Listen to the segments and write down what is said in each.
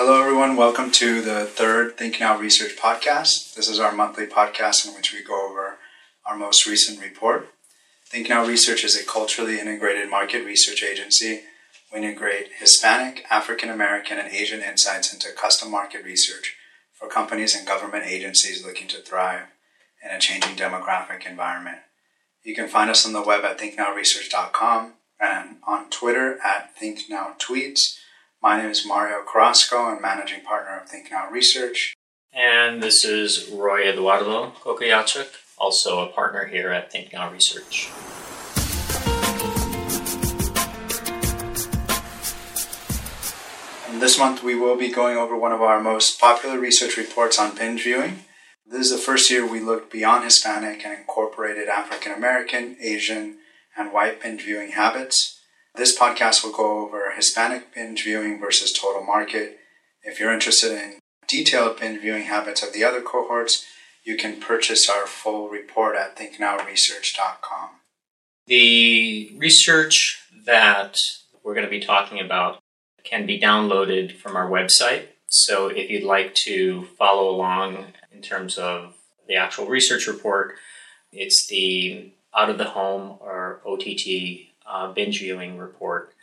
Hello, everyone. Welcome to the third Think Now Research podcast. This is our monthly podcast in which we go over our most recent report. Think Now Research is a culturally integrated market research agency. We integrate Hispanic, African American, and Asian insights into custom market research for companies and government agencies looking to thrive in a changing demographic environment. You can find us on the web at thinknowresearch.com and on Twitter at thinknowtweets my name is Mario Carrasco. I'm managing partner of Think Now Research. And this is Roy Eduardo Kokoyachuk, also a partner here at Think Now Research. And this month we will be going over one of our most popular research reports on binge viewing. This is the first year we looked beyond Hispanic and incorporated African American, Asian, and white binge viewing habits. This podcast will go over Hispanic binge viewing versus total market. If you're interested in detailed binge viewing habits of the other cohorts, you can purchase our full report at thinknowresearch.com. The research that we're going to be talking about can be downloaded from our website. So if you'd like to follow along in terms of the actual research report, it's the out of the home or OTT uh, binge viewing report.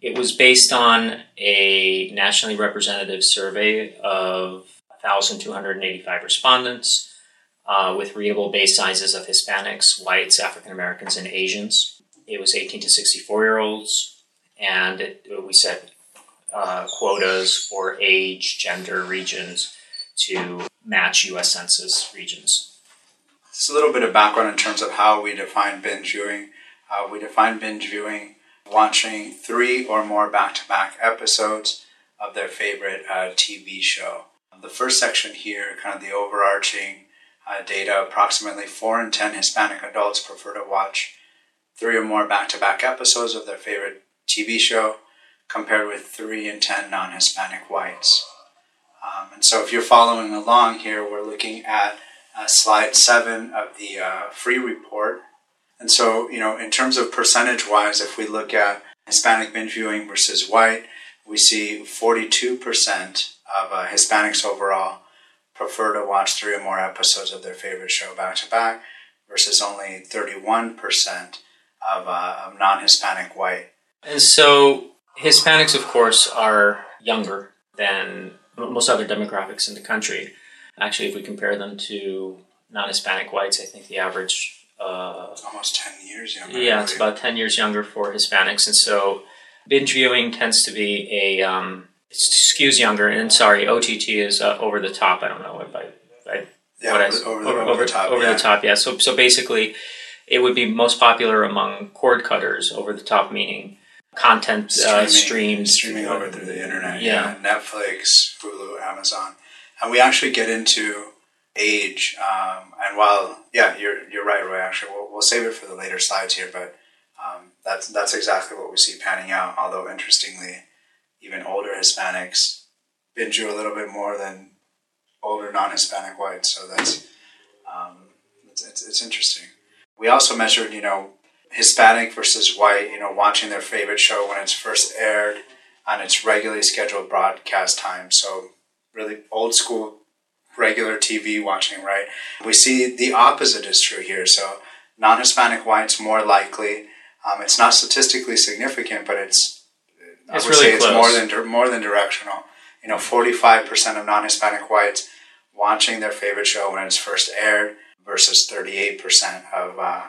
It was based on a nationally representative survey of 1,285 respondents uh, with readable base sizes of Hispanics, whites, African Americans, and Asians. It was 18 to 64 year olds, and it, we set uh, quotas for age, gender, regions to match US Census regions. Just a little bit of background in terms of how we define binge viewing. Uh, we define binge viewing watching three or more back to back episodes of their favorite uh, TV show. The first section here, kind of the overarching uh, data approximately 4 in 10 Hispanic adults prefer to watch three or more back to back episodes of their favorite TV show, compared with 3 in 10 non Hispanic whites. Um, and so, if you're following along here, we're looking at uh, slide 7 of the uh, free report and so, you know, in terms of percentage wise, if we look at Hispanic binge viewing versus white, we see 42% of uh, Hispanics overall prefer to watch three or more episodes of their favorite show back to back versus only 31% of, uh, of non Hispanic white. And so, Hispanics, of course, are younger than most other demographics in the country. Actually, if we compare them to non Hispanic whites, I think the average uh, almost 10 years younger. Yeah, it's about 10 years younger for Hispanics. And so binge viewing tends to be a, um, skews younger. And sorry, OTT is uh, over the top. I don't know if I, I yeah, what over, I, over, the, over, top. Over yeah. the top, yeah. So, so basically, it would be most popular among cord cutters, over the top meaning content uh, streaming, uh, streamed. Streaming over through the internet. Yeah. yeah. Netflix, Hulu, Amazon. And we actually get into age. Um, and while, yeah, you're, you're right, Roy, actually, we'll, we'll save it for the later slides here, but um, that's, that's exactly what we see panning out. Although, interestingly, even older Hispanics binge a little bit more than older non Hispanic whites. So that's, um, it's, it's, it's interesting. We also measured, you know, Hispanic versus white, you know, watching their favorite show when it's first aired on its regularly scheduled broadcast time. So, really old school regular TV watching, right? We see the opposite is true here. So non Hispanic whites more likely. Um, it's not statistically significant, but it's I it's would really say close. it's more than more than directional. You know, forty five percent of non Hispanic whites watching their favorite show when it's first aired versus thirty eight percent of uh,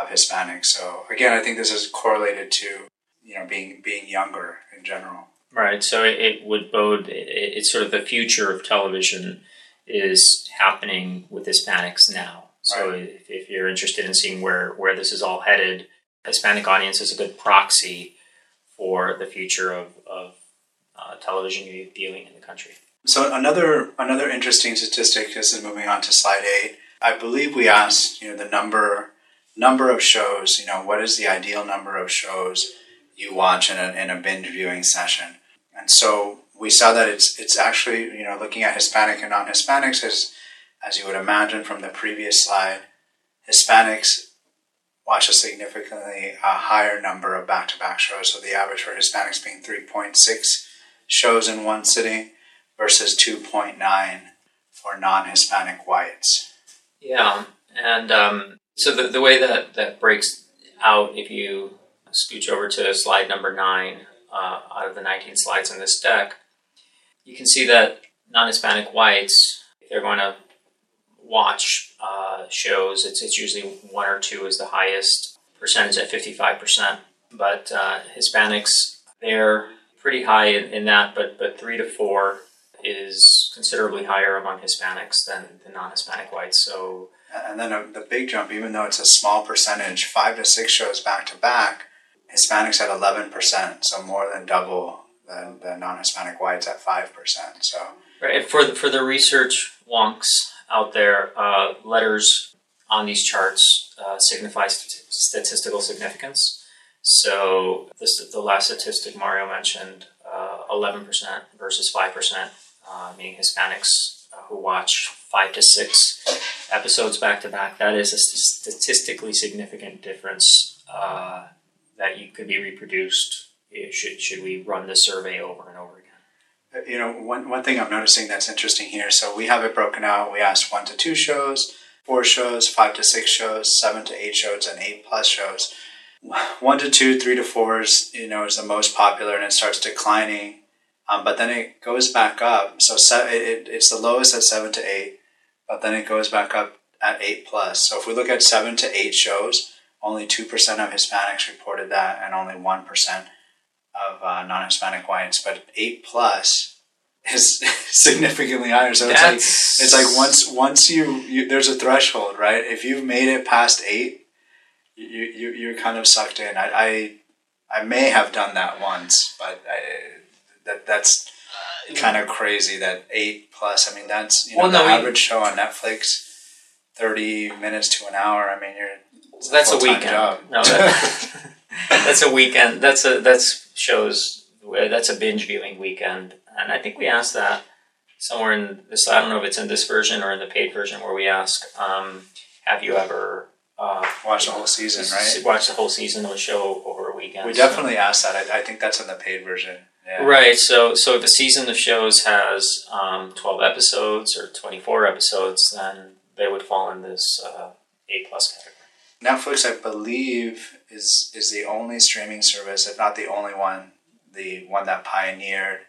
of Hispanics. So again, I think this is correlated to you know being being younger in general. Right. So it, it would bode. It, it's sort of the future of television is happening with Hispanics now. So right. if, if, you're interested in seeing where, where this is all headed, Hispanic audience is a good proxy for the future of, of uh, television viewing in the country. So another another interesting statistic. This is moving on to slide eight. I believe we asked you know the number number of shows. You know what is the ideal number of shows you watch in a, in a binge viewing session? And so we saw that it's it's actually you know looking at Hispanic and non-Hispanics as as you would imagine from the previous slide, Hispanics watch a significantly uh, higher number of back-to-back shows. So the average for Hispanics being 3.6 shows in one sitting, versus 2.9 for non-Hispanic whites. Yeah, and um, so the, the way that that breaks out, if you scooch over to slide number nine uh, out of the 19 slides in this deck, you can see that non-Hispanic whites, if they're going to watch uh, shows, it's, it's usually one or two is the highest percentage at 55%. But uh, Hispanics, they're pretty high in, in, that, but, but three to four is considerably higher among Hispanics than the non-Hispanic whites. So, and then a, the big jump, even though it's a small percentage, five to six shows back to back, Hispanics at eleven percent, so more than double the, the non-Hispanic whites at five percent. So, right for the, for the research wonks out there, uh, letters on these charts uh, signify st- statistical significance. So, this, the last statistic Mario mentioned, uh, eleven percent versus five percent uh, meaning Hispanics uh, who watch five to six episodes back to back. That is a statistically significant difference that you could be reproduced. Should should we run the survey over and over again? You know, one one thing I'm noticing that's interesting here. So we have it broken out. We asked one to two shows, four shows, five to six shows, seven to eight shows, and eight plus shows. One to two, three to fours, you know, is the most popular, and it starts declining um, but then it goes back up. So it, it's the lowest at seven to eight, but then it goes back up at eight plus. So if we look at seven to eight shows, only two percent of Hispanics reported that, and only one percent of uh, non-Hispanic whites. But eight plus is significantly higher. So it's like it's like once once you, you there's a threshold, right? If you've made it past eight, you you you're kind of sucked in. I I, I may have done that once, but I that that's kind of crazy. That eight plus. I mean, that's you know well, no, the average show on Netflix, thirty minutes to an hour. I mean, you're that's a weekend. Job. No, that, that's a weekend. That's a that's shows. That's a binge viewing weekend, and I think we asked that somewhere in this. I don't know if it's in this version or in the paid version where we ask, um, "Have you ever uh, watch the whole season, right? Watch the whole season of a show over a weekend. We definitely so. asked that. I, I, think that's in the paid version. Yeah. Right. So, so if a season of shows has um, twelve episodes or twenty-four episodes, then they would fall in this uh, A plus category. Netflix, I believe, is is the only streaming service, if not the only one, the one that pioneered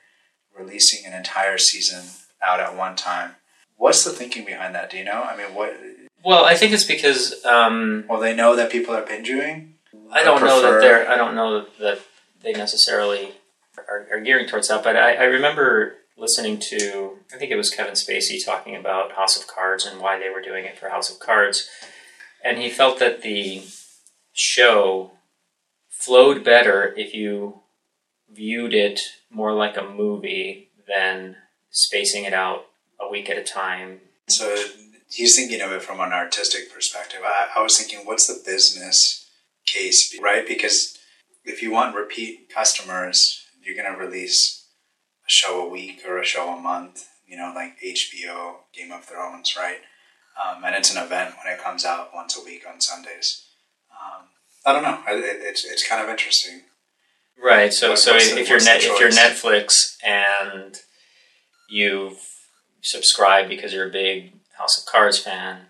releasing an entire season out at one time. What's the thinking behind that? Do you know? I mean, what? Well, I think it's because. Um, well, they know that people are binge viewing. I don't know that they're. I don't know that they necessarily are, are gearing towards that. But I, I remember listening to, I think it was Kevin Spacey talking about House of Cards and why they were doing it for House of Cards. And he felt that the show flowed better if you viewed it more like a movie than spacing it out a week at a time. So he's thinking of it from an artistic perspective. I, I was thinking, what's the business case, right? Because if you want repeat customers, you're going to release a show a week or a show a month, you know, like HBO, Game of Thrones, right? Um, and it's an event when it comes out once a week on Sundays. Um, I don't know. It, it's it's kind of interesting. Right. So what, so if, the, you're net, if you're Netflix and you've subscribed because you're a big House of Cards fan,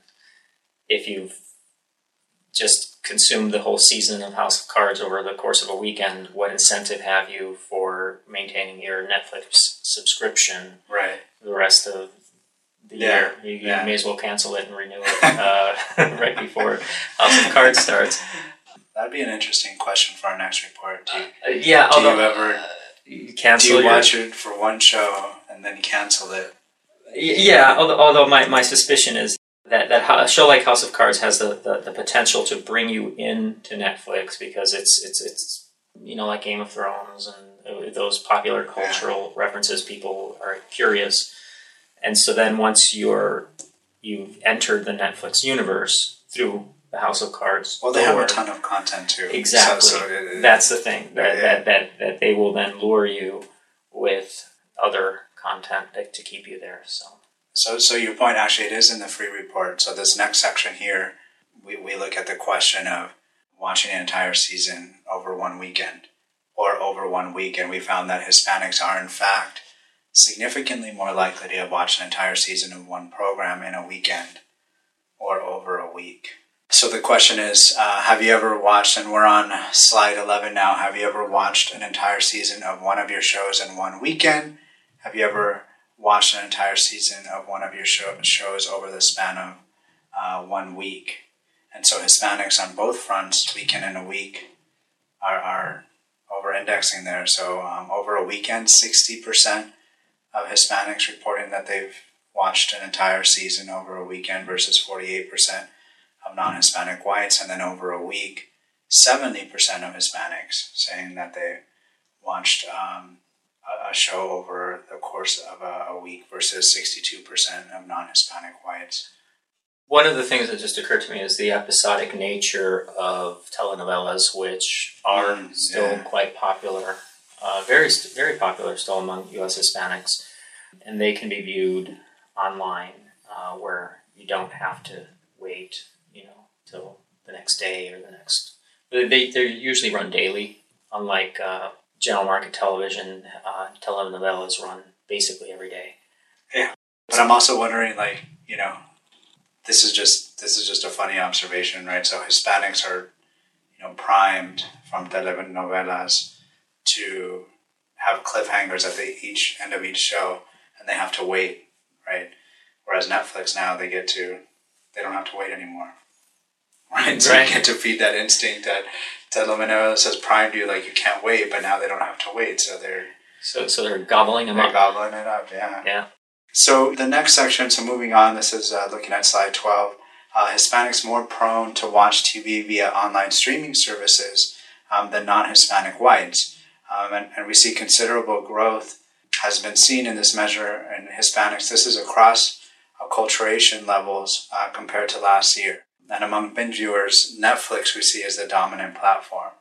if you've just consumed the whole season of House of Cards over the course of a weekend, what incentive have you for maintaining your Netflix subscription right the rest of the yeah. year? You, you yeah. may as well cancel it and renew it uh, right before House of Cards starts. That'd be an interesting question for our next report. Do you, uh, yeah, do although, you ever uh, cancel? Do you watch it for one show and then cancel it? Yeah, although, although my, my suspicion is that that a show like House of Cards has the, the, the potential to bring you into Netflix because it's it's it's you know like Game of Thrones and uh, those popular cultural references. People are curious, and so then once you're you've entered the Netflix universe through the House of Cards. Well, they have a ton of content too. Exactly. So, so it, it, That's the thing that, yeah. that, that that they will then lure you with other content to keep you there. So. So, so your point actually it is in the free report. So this next section here, we, we look at the question of watching an entire season over one weekend or over one week, and we found that Hispanics are in fact significantly more likely to have watched an entire season of one program in a weekend or over a week. So the question is uh, Have you ever watched, and we're on slide 11 now, have you ever watched an entire season of one of your shows in one weekend? Have you ever watched an entire season of one of your show, shows over the span of uh, one week? And so Hispanics on both fronts, weekend and a week, are, are over indexing there. So um, over a weekend, 60% of Hispanics reporting that they've watched an entire season over a weekend versus 48% of non Hispanic whites. And then over a week, 70% of Hispanics saying that they watched um, a, show over the course of a, a week versus 62% of non Hispanic whites. One of the things that just occurred to me is the episodic nature of telenovelas, which are mm, still yeah. quite popular, uh, very very popular still among U.S. Hispanics, and they can be viewed online, uh, where you don't have to wait, you know, till the next day or the next. They they usually run daily, unlike uh, general market television. Uh, telenovelas run basically every day. Yeah, but I'm also wondering, like, you know this is just this is just a funny observation, right? So Hispanics are, you know, primed from telenovelas to have cliffhangers at the each end of each show, and they have to wait, right? Whereas Netflix now they get to they don't have to wait anymore, right? So right. you get to feed that instinct that telenovelas has primed you like you can't wait, but now they don't have to wait, so they're so so they're gobbling them they're up. Gobbling it up, yeah. Yeah. So the next section, so moving on, this is uh, looking at slide 12. Uh, Hispanics more prone to watch TV via online streaming services um, than non-Hispanic whites. Um, and, and, we see considerable growth has been seen in this measure in Hispanics. This is across acculturation levels uh, compared to last year. And among binge viewers, Netflix we see as the dominant platform.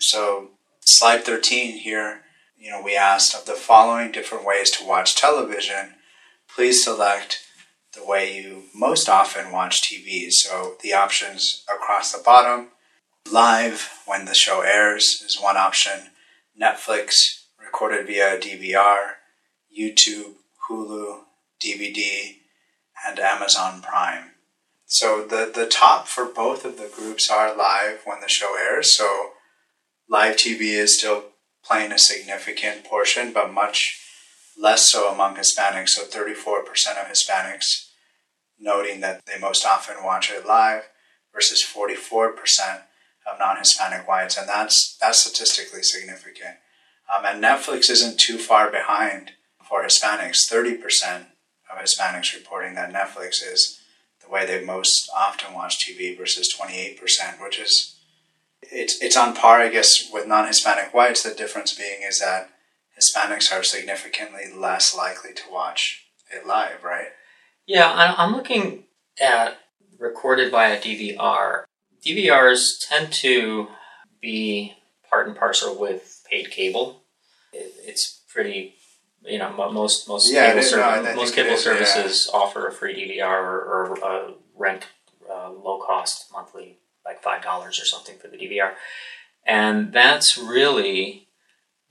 So slide 13 here, you know, we asked of the following different ways to watch television, please select the way you most often watch TV. So the options across the bottom live when the show airs is one option, Netflix recorded via DVR, YouTube, Hulu, DVD, and Amazon Prime. So the, the top for both of the groups are live when the show airs. So live TV is still playing a significant portion, but much less so among Hispanics. So 34% of Hispanics noting that they most often watch it live versus 44% of non-Hispanic whites, and that's that's statistically significant. Um, and Netflix isn't too far behind for Hispanics. 30% of Hispanics reporting that Netflix is the way they most often watch TV versus 28%, which is it's it's on par, I guess, with non-Hispanic whites. The difference being is that Hispanics are significantly less likely to watch it live, right? Yeah, I'm looking at recorded via DVR. DVRs tend to be part and parcel with paid cable. It's pretty, you know, most most yeah, cable, no, most cable is, services yeah. offer a free DVR or, or a rent uh, low cost monthly, like five dollars or something for the DVR, and that's really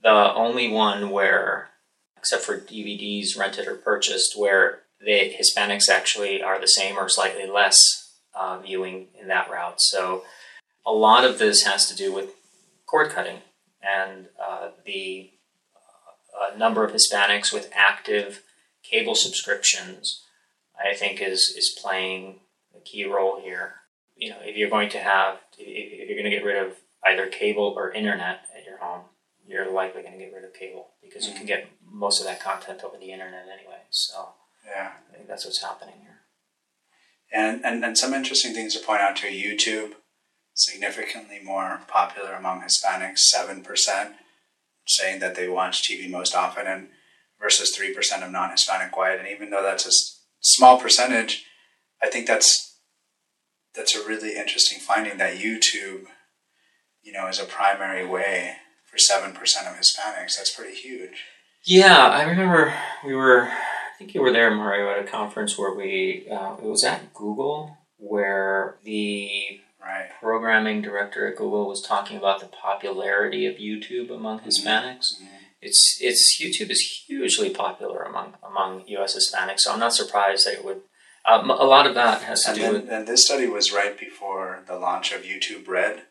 the only one where, except for DVDs rented or purchased, where the Hispanics actually are the same or slightly less uh, viewing in that route. So a lot of this has to do with cord cutting and uh, the uh, number of Hispanics with active cable subscriptions. I think is is playing a key role here. You know, if you're going to have, if you're going to get rid of either cable or internet at your home, you're likely going to get rid of cable because mm-hmm. you can get most of that content over the internet anyway. So yeah, I think that's what's happening. And, and and some interesting things to point out to YouTube, significantly more popular among Hispanics, seven percent saying that they watch TV most often, and versus three percent of non-Hispanic white. And even though that's a small percentage, I think that's that's a really interesting finding that YouTube, you know, is a primary way for seven percent of Hispanics. That's pretty huge. Yeah, I remember we were. I think you were there, Mario, at a conference where we. Uh, it was at Google where the right. programming director at Google was talking about the popularity of YouTube among mm-hmm. Hispanics, mm-hmm. it's it's YouTube is hugely popular among among U.S. Hispanics, so I'm not surprised that it would. Um, a lot of that has to And, do then, with and this study was right before the launch of YouTube Red.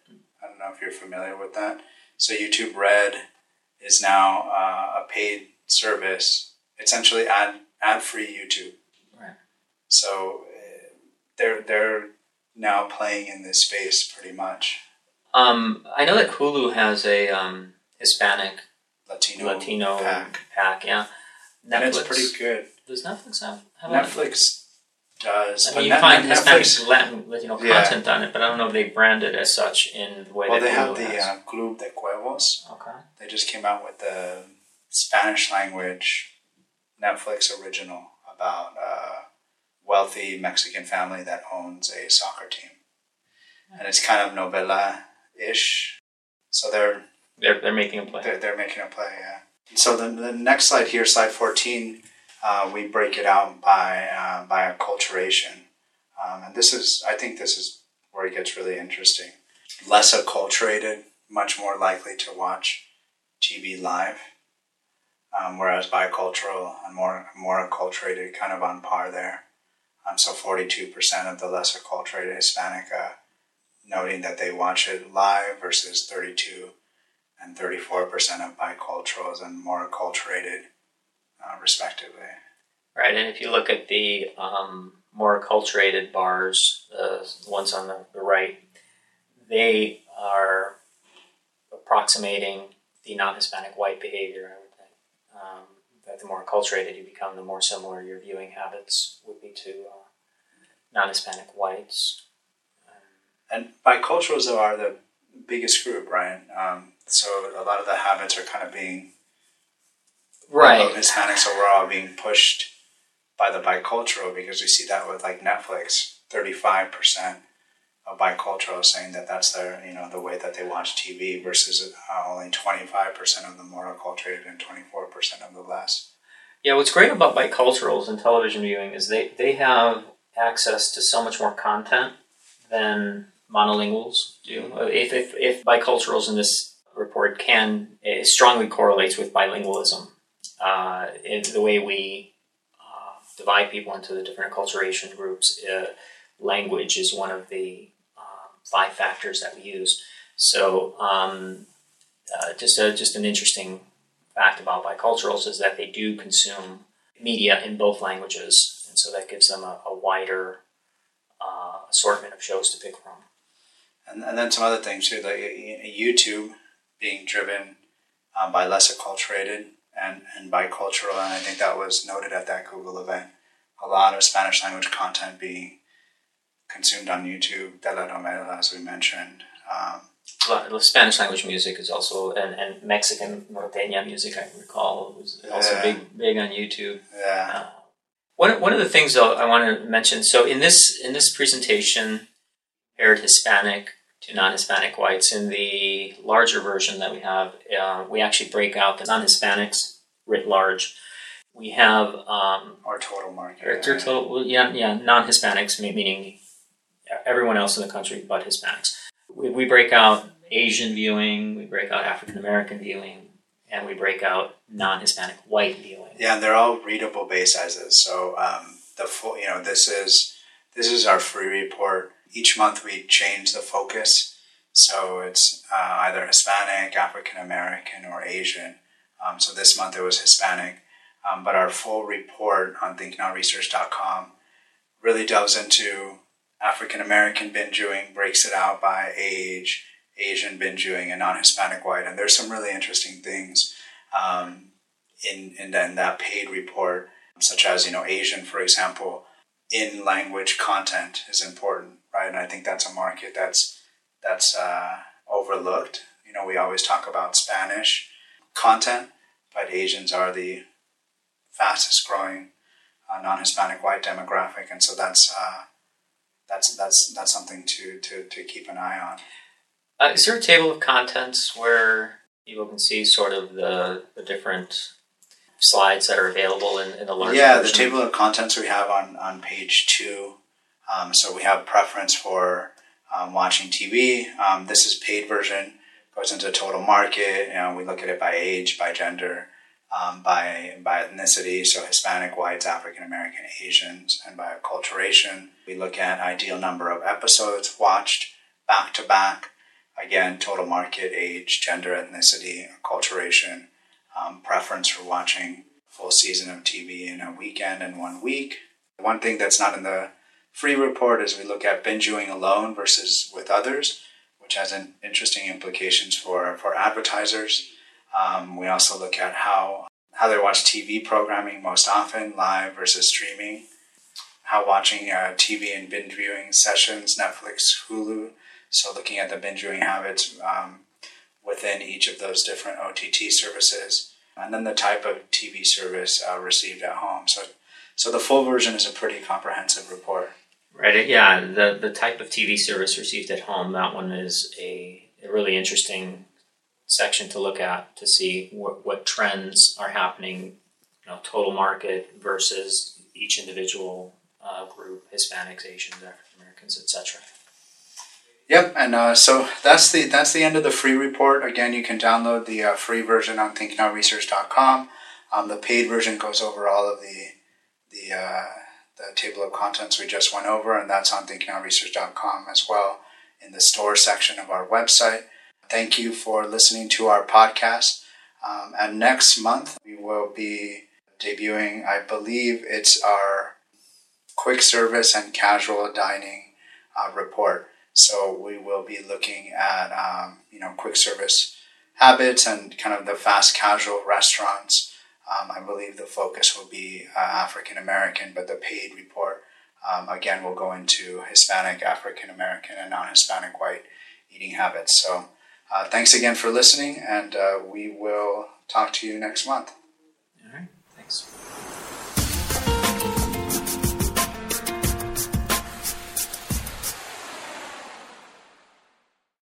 I don't know if you're familiar with that. So YouTube Red is now uh, a paid service, essentially ad ad free YouTube. Right. So uh, they're they're now playing in this space pretty much. Um, I know that Hulu has a um, Hispanic Latino, Latino pack. pack, yeah. And it's pretty good. does Netflix have, have Netflix does. I mean, you Net- find Hispanic Latin Latino Yeah. content on it, but I don't know if they brand it as such in the way Well, that they have the uh, Club de Cuervos. okay. They just came out with the Spanish language Netflix original about a wealthy Mexican family that owns a soccer team. And it's kind of novela ish. So they're, They're, they're making a play. they're they're making a play, yeah. So the, the next slide here, slide 14, uh, we break it out by uh, by acculturation. Um, and this is, I think this is where it gets really interesting. Less acculturated, much more likely to watch TV live, um, whereas bicultural and more more acculturated, kind of on par there. Um, so 42% of the less acculturated Hispanic uh, noting that they watch it live versus 32 and 34% of biculturals and more acculturated, uh, respectively. Right, and if you look at the um, more acculturated bars, the ones on the, the right, they are approximating the non-Hispanic white behavior. I would think um, that the more acculturated you become, the more similar your viewing habits would be to uh, non-Hispanic whites. And biculturals though, are the biggest group, right? Um, so a lot of the habits are kind of being Right. of Hispanics overall being pushed by the bicultural because we see that with like Netflix, thirty five percent of bicultural saying that that's their you know the way that they watch TV versus uh, only twenty five percent of the more acculturated and twenty four percent of the less. Yeah, what's great about biculturals and television viewing is they, they have access to so much more content than monolinguals do. If, if, if biculturals in this report can, it strongly correlates with bilingualism. Uh, the way we uh, divide people into the different acculturation groups, uh, language is one of the five factors that we use. So, um, uh, just a, just an interesting fact about biculturals is that they do consume media in both languages, and so that gives them a, a wider uh, assortment of shows to pick from. And, and then some other things too, like YouTube being driven um, by less acculturated and, and bicultural, and I think that was noted at that Google event. A lot of Spanish language content being consumed on YouTube, telenovela, as we mentioned. Um, Well, Spanish language music is also, and, and Mexican norteña music, I recall, was also Yeah. big big on YouTube. yeah, Uh, one, one of the things though I want to mention. So in this in this presentation, compared Hispanic to non-Hispanic whites. In the larger version that we have, uh, we actually break out the non-Hispanics writ large. We have um, or total market. through total, yeah, yeah, non-Hispanics, meaning everyone else in the country but Hispanics. We, we break out Asian viewing, we break out African American viewing, and we break out non-Hispanic white viewing. Yeah, and they're all readable base sizes. So um, the full, you know, this is this is our free report. Each month we change the focus, so it's uh, either Hispanic, African American, or Asian. Um, so this month it was Hispanic, um, but our full report on ThinkNowResearch.com really delves into African American viewing, breaks it out by age, Asian viewing, and non-Hispanic white. And there's some really interesting things um, in, in, that paid report, such as, you know, Asian, for example, in language content is important, right? And I think that's a market that's, that's uh, overlooked. You know, we always talk about Spanish content, but Asians are the fastest growing uh, non-Hispanic white demographic. And so that's, uh, that's, that's, that's something to, to, to keep an eye on. Uh, is there a table of contents where people can see sort of the, the different slides that are available in, in the larger yeah, the table of contents we have on, on page two. Um, so we have preference for um, watching TV. Um, this is paid version. goes into total market. You know, we look at it by age, by gender, um, by by ethnicity, so Hispanic, whites, African American, Asians, and by acculturation. We look at ideal number of episodes watched back to back. Again, total market, age, gender, ethnicity, acculturation, um, preference for watching full season of TV in a weekend and one week. One thing that's not in the free report is we look at binge viewing alone versus with others, which has an interesting implications for, for advertisers. Um, we also look at how how they watch TV programming most often, live versus streaming. How watching uh, TV and binge viewing sessions, Netflix, Hulu. So looking at the binge viewing habits um, within each of those different OTT services, and then the type of TV service uh, received at home. So, so the full version is a pretty comprehensive report. Right. Yeah. The the type of TV service received at home. That one is a, a really interesting section to look at to see what, what trends are happening, you know, total market versus each individual uh, group, Hispanics, Asians, African Americans, etc. Yep, and uh, so that's the that's the end of the free report. Again, you can download the uh, free version on ThinkNowResearch.com. Um, the paid version goes over all of the the uh, the table of contents we just went over, and that's on ThinkNowResearch.com as well in the store section of our website. Thank you for listening to our podcast. Um, and next month, we will be debuting, I believe it's our quick service and casual dining uh, report. So we will be looking at, um, you know, quick service habits and kind of the fast casual restaurants. Um, I believe the focus will be uh, African American, but the paid report, um, again, will go into Hispanic, African American, and non Hispanic white eating habits. So uh, thanks again for listening, and uh, we will talk to you next month. All right. Thanks.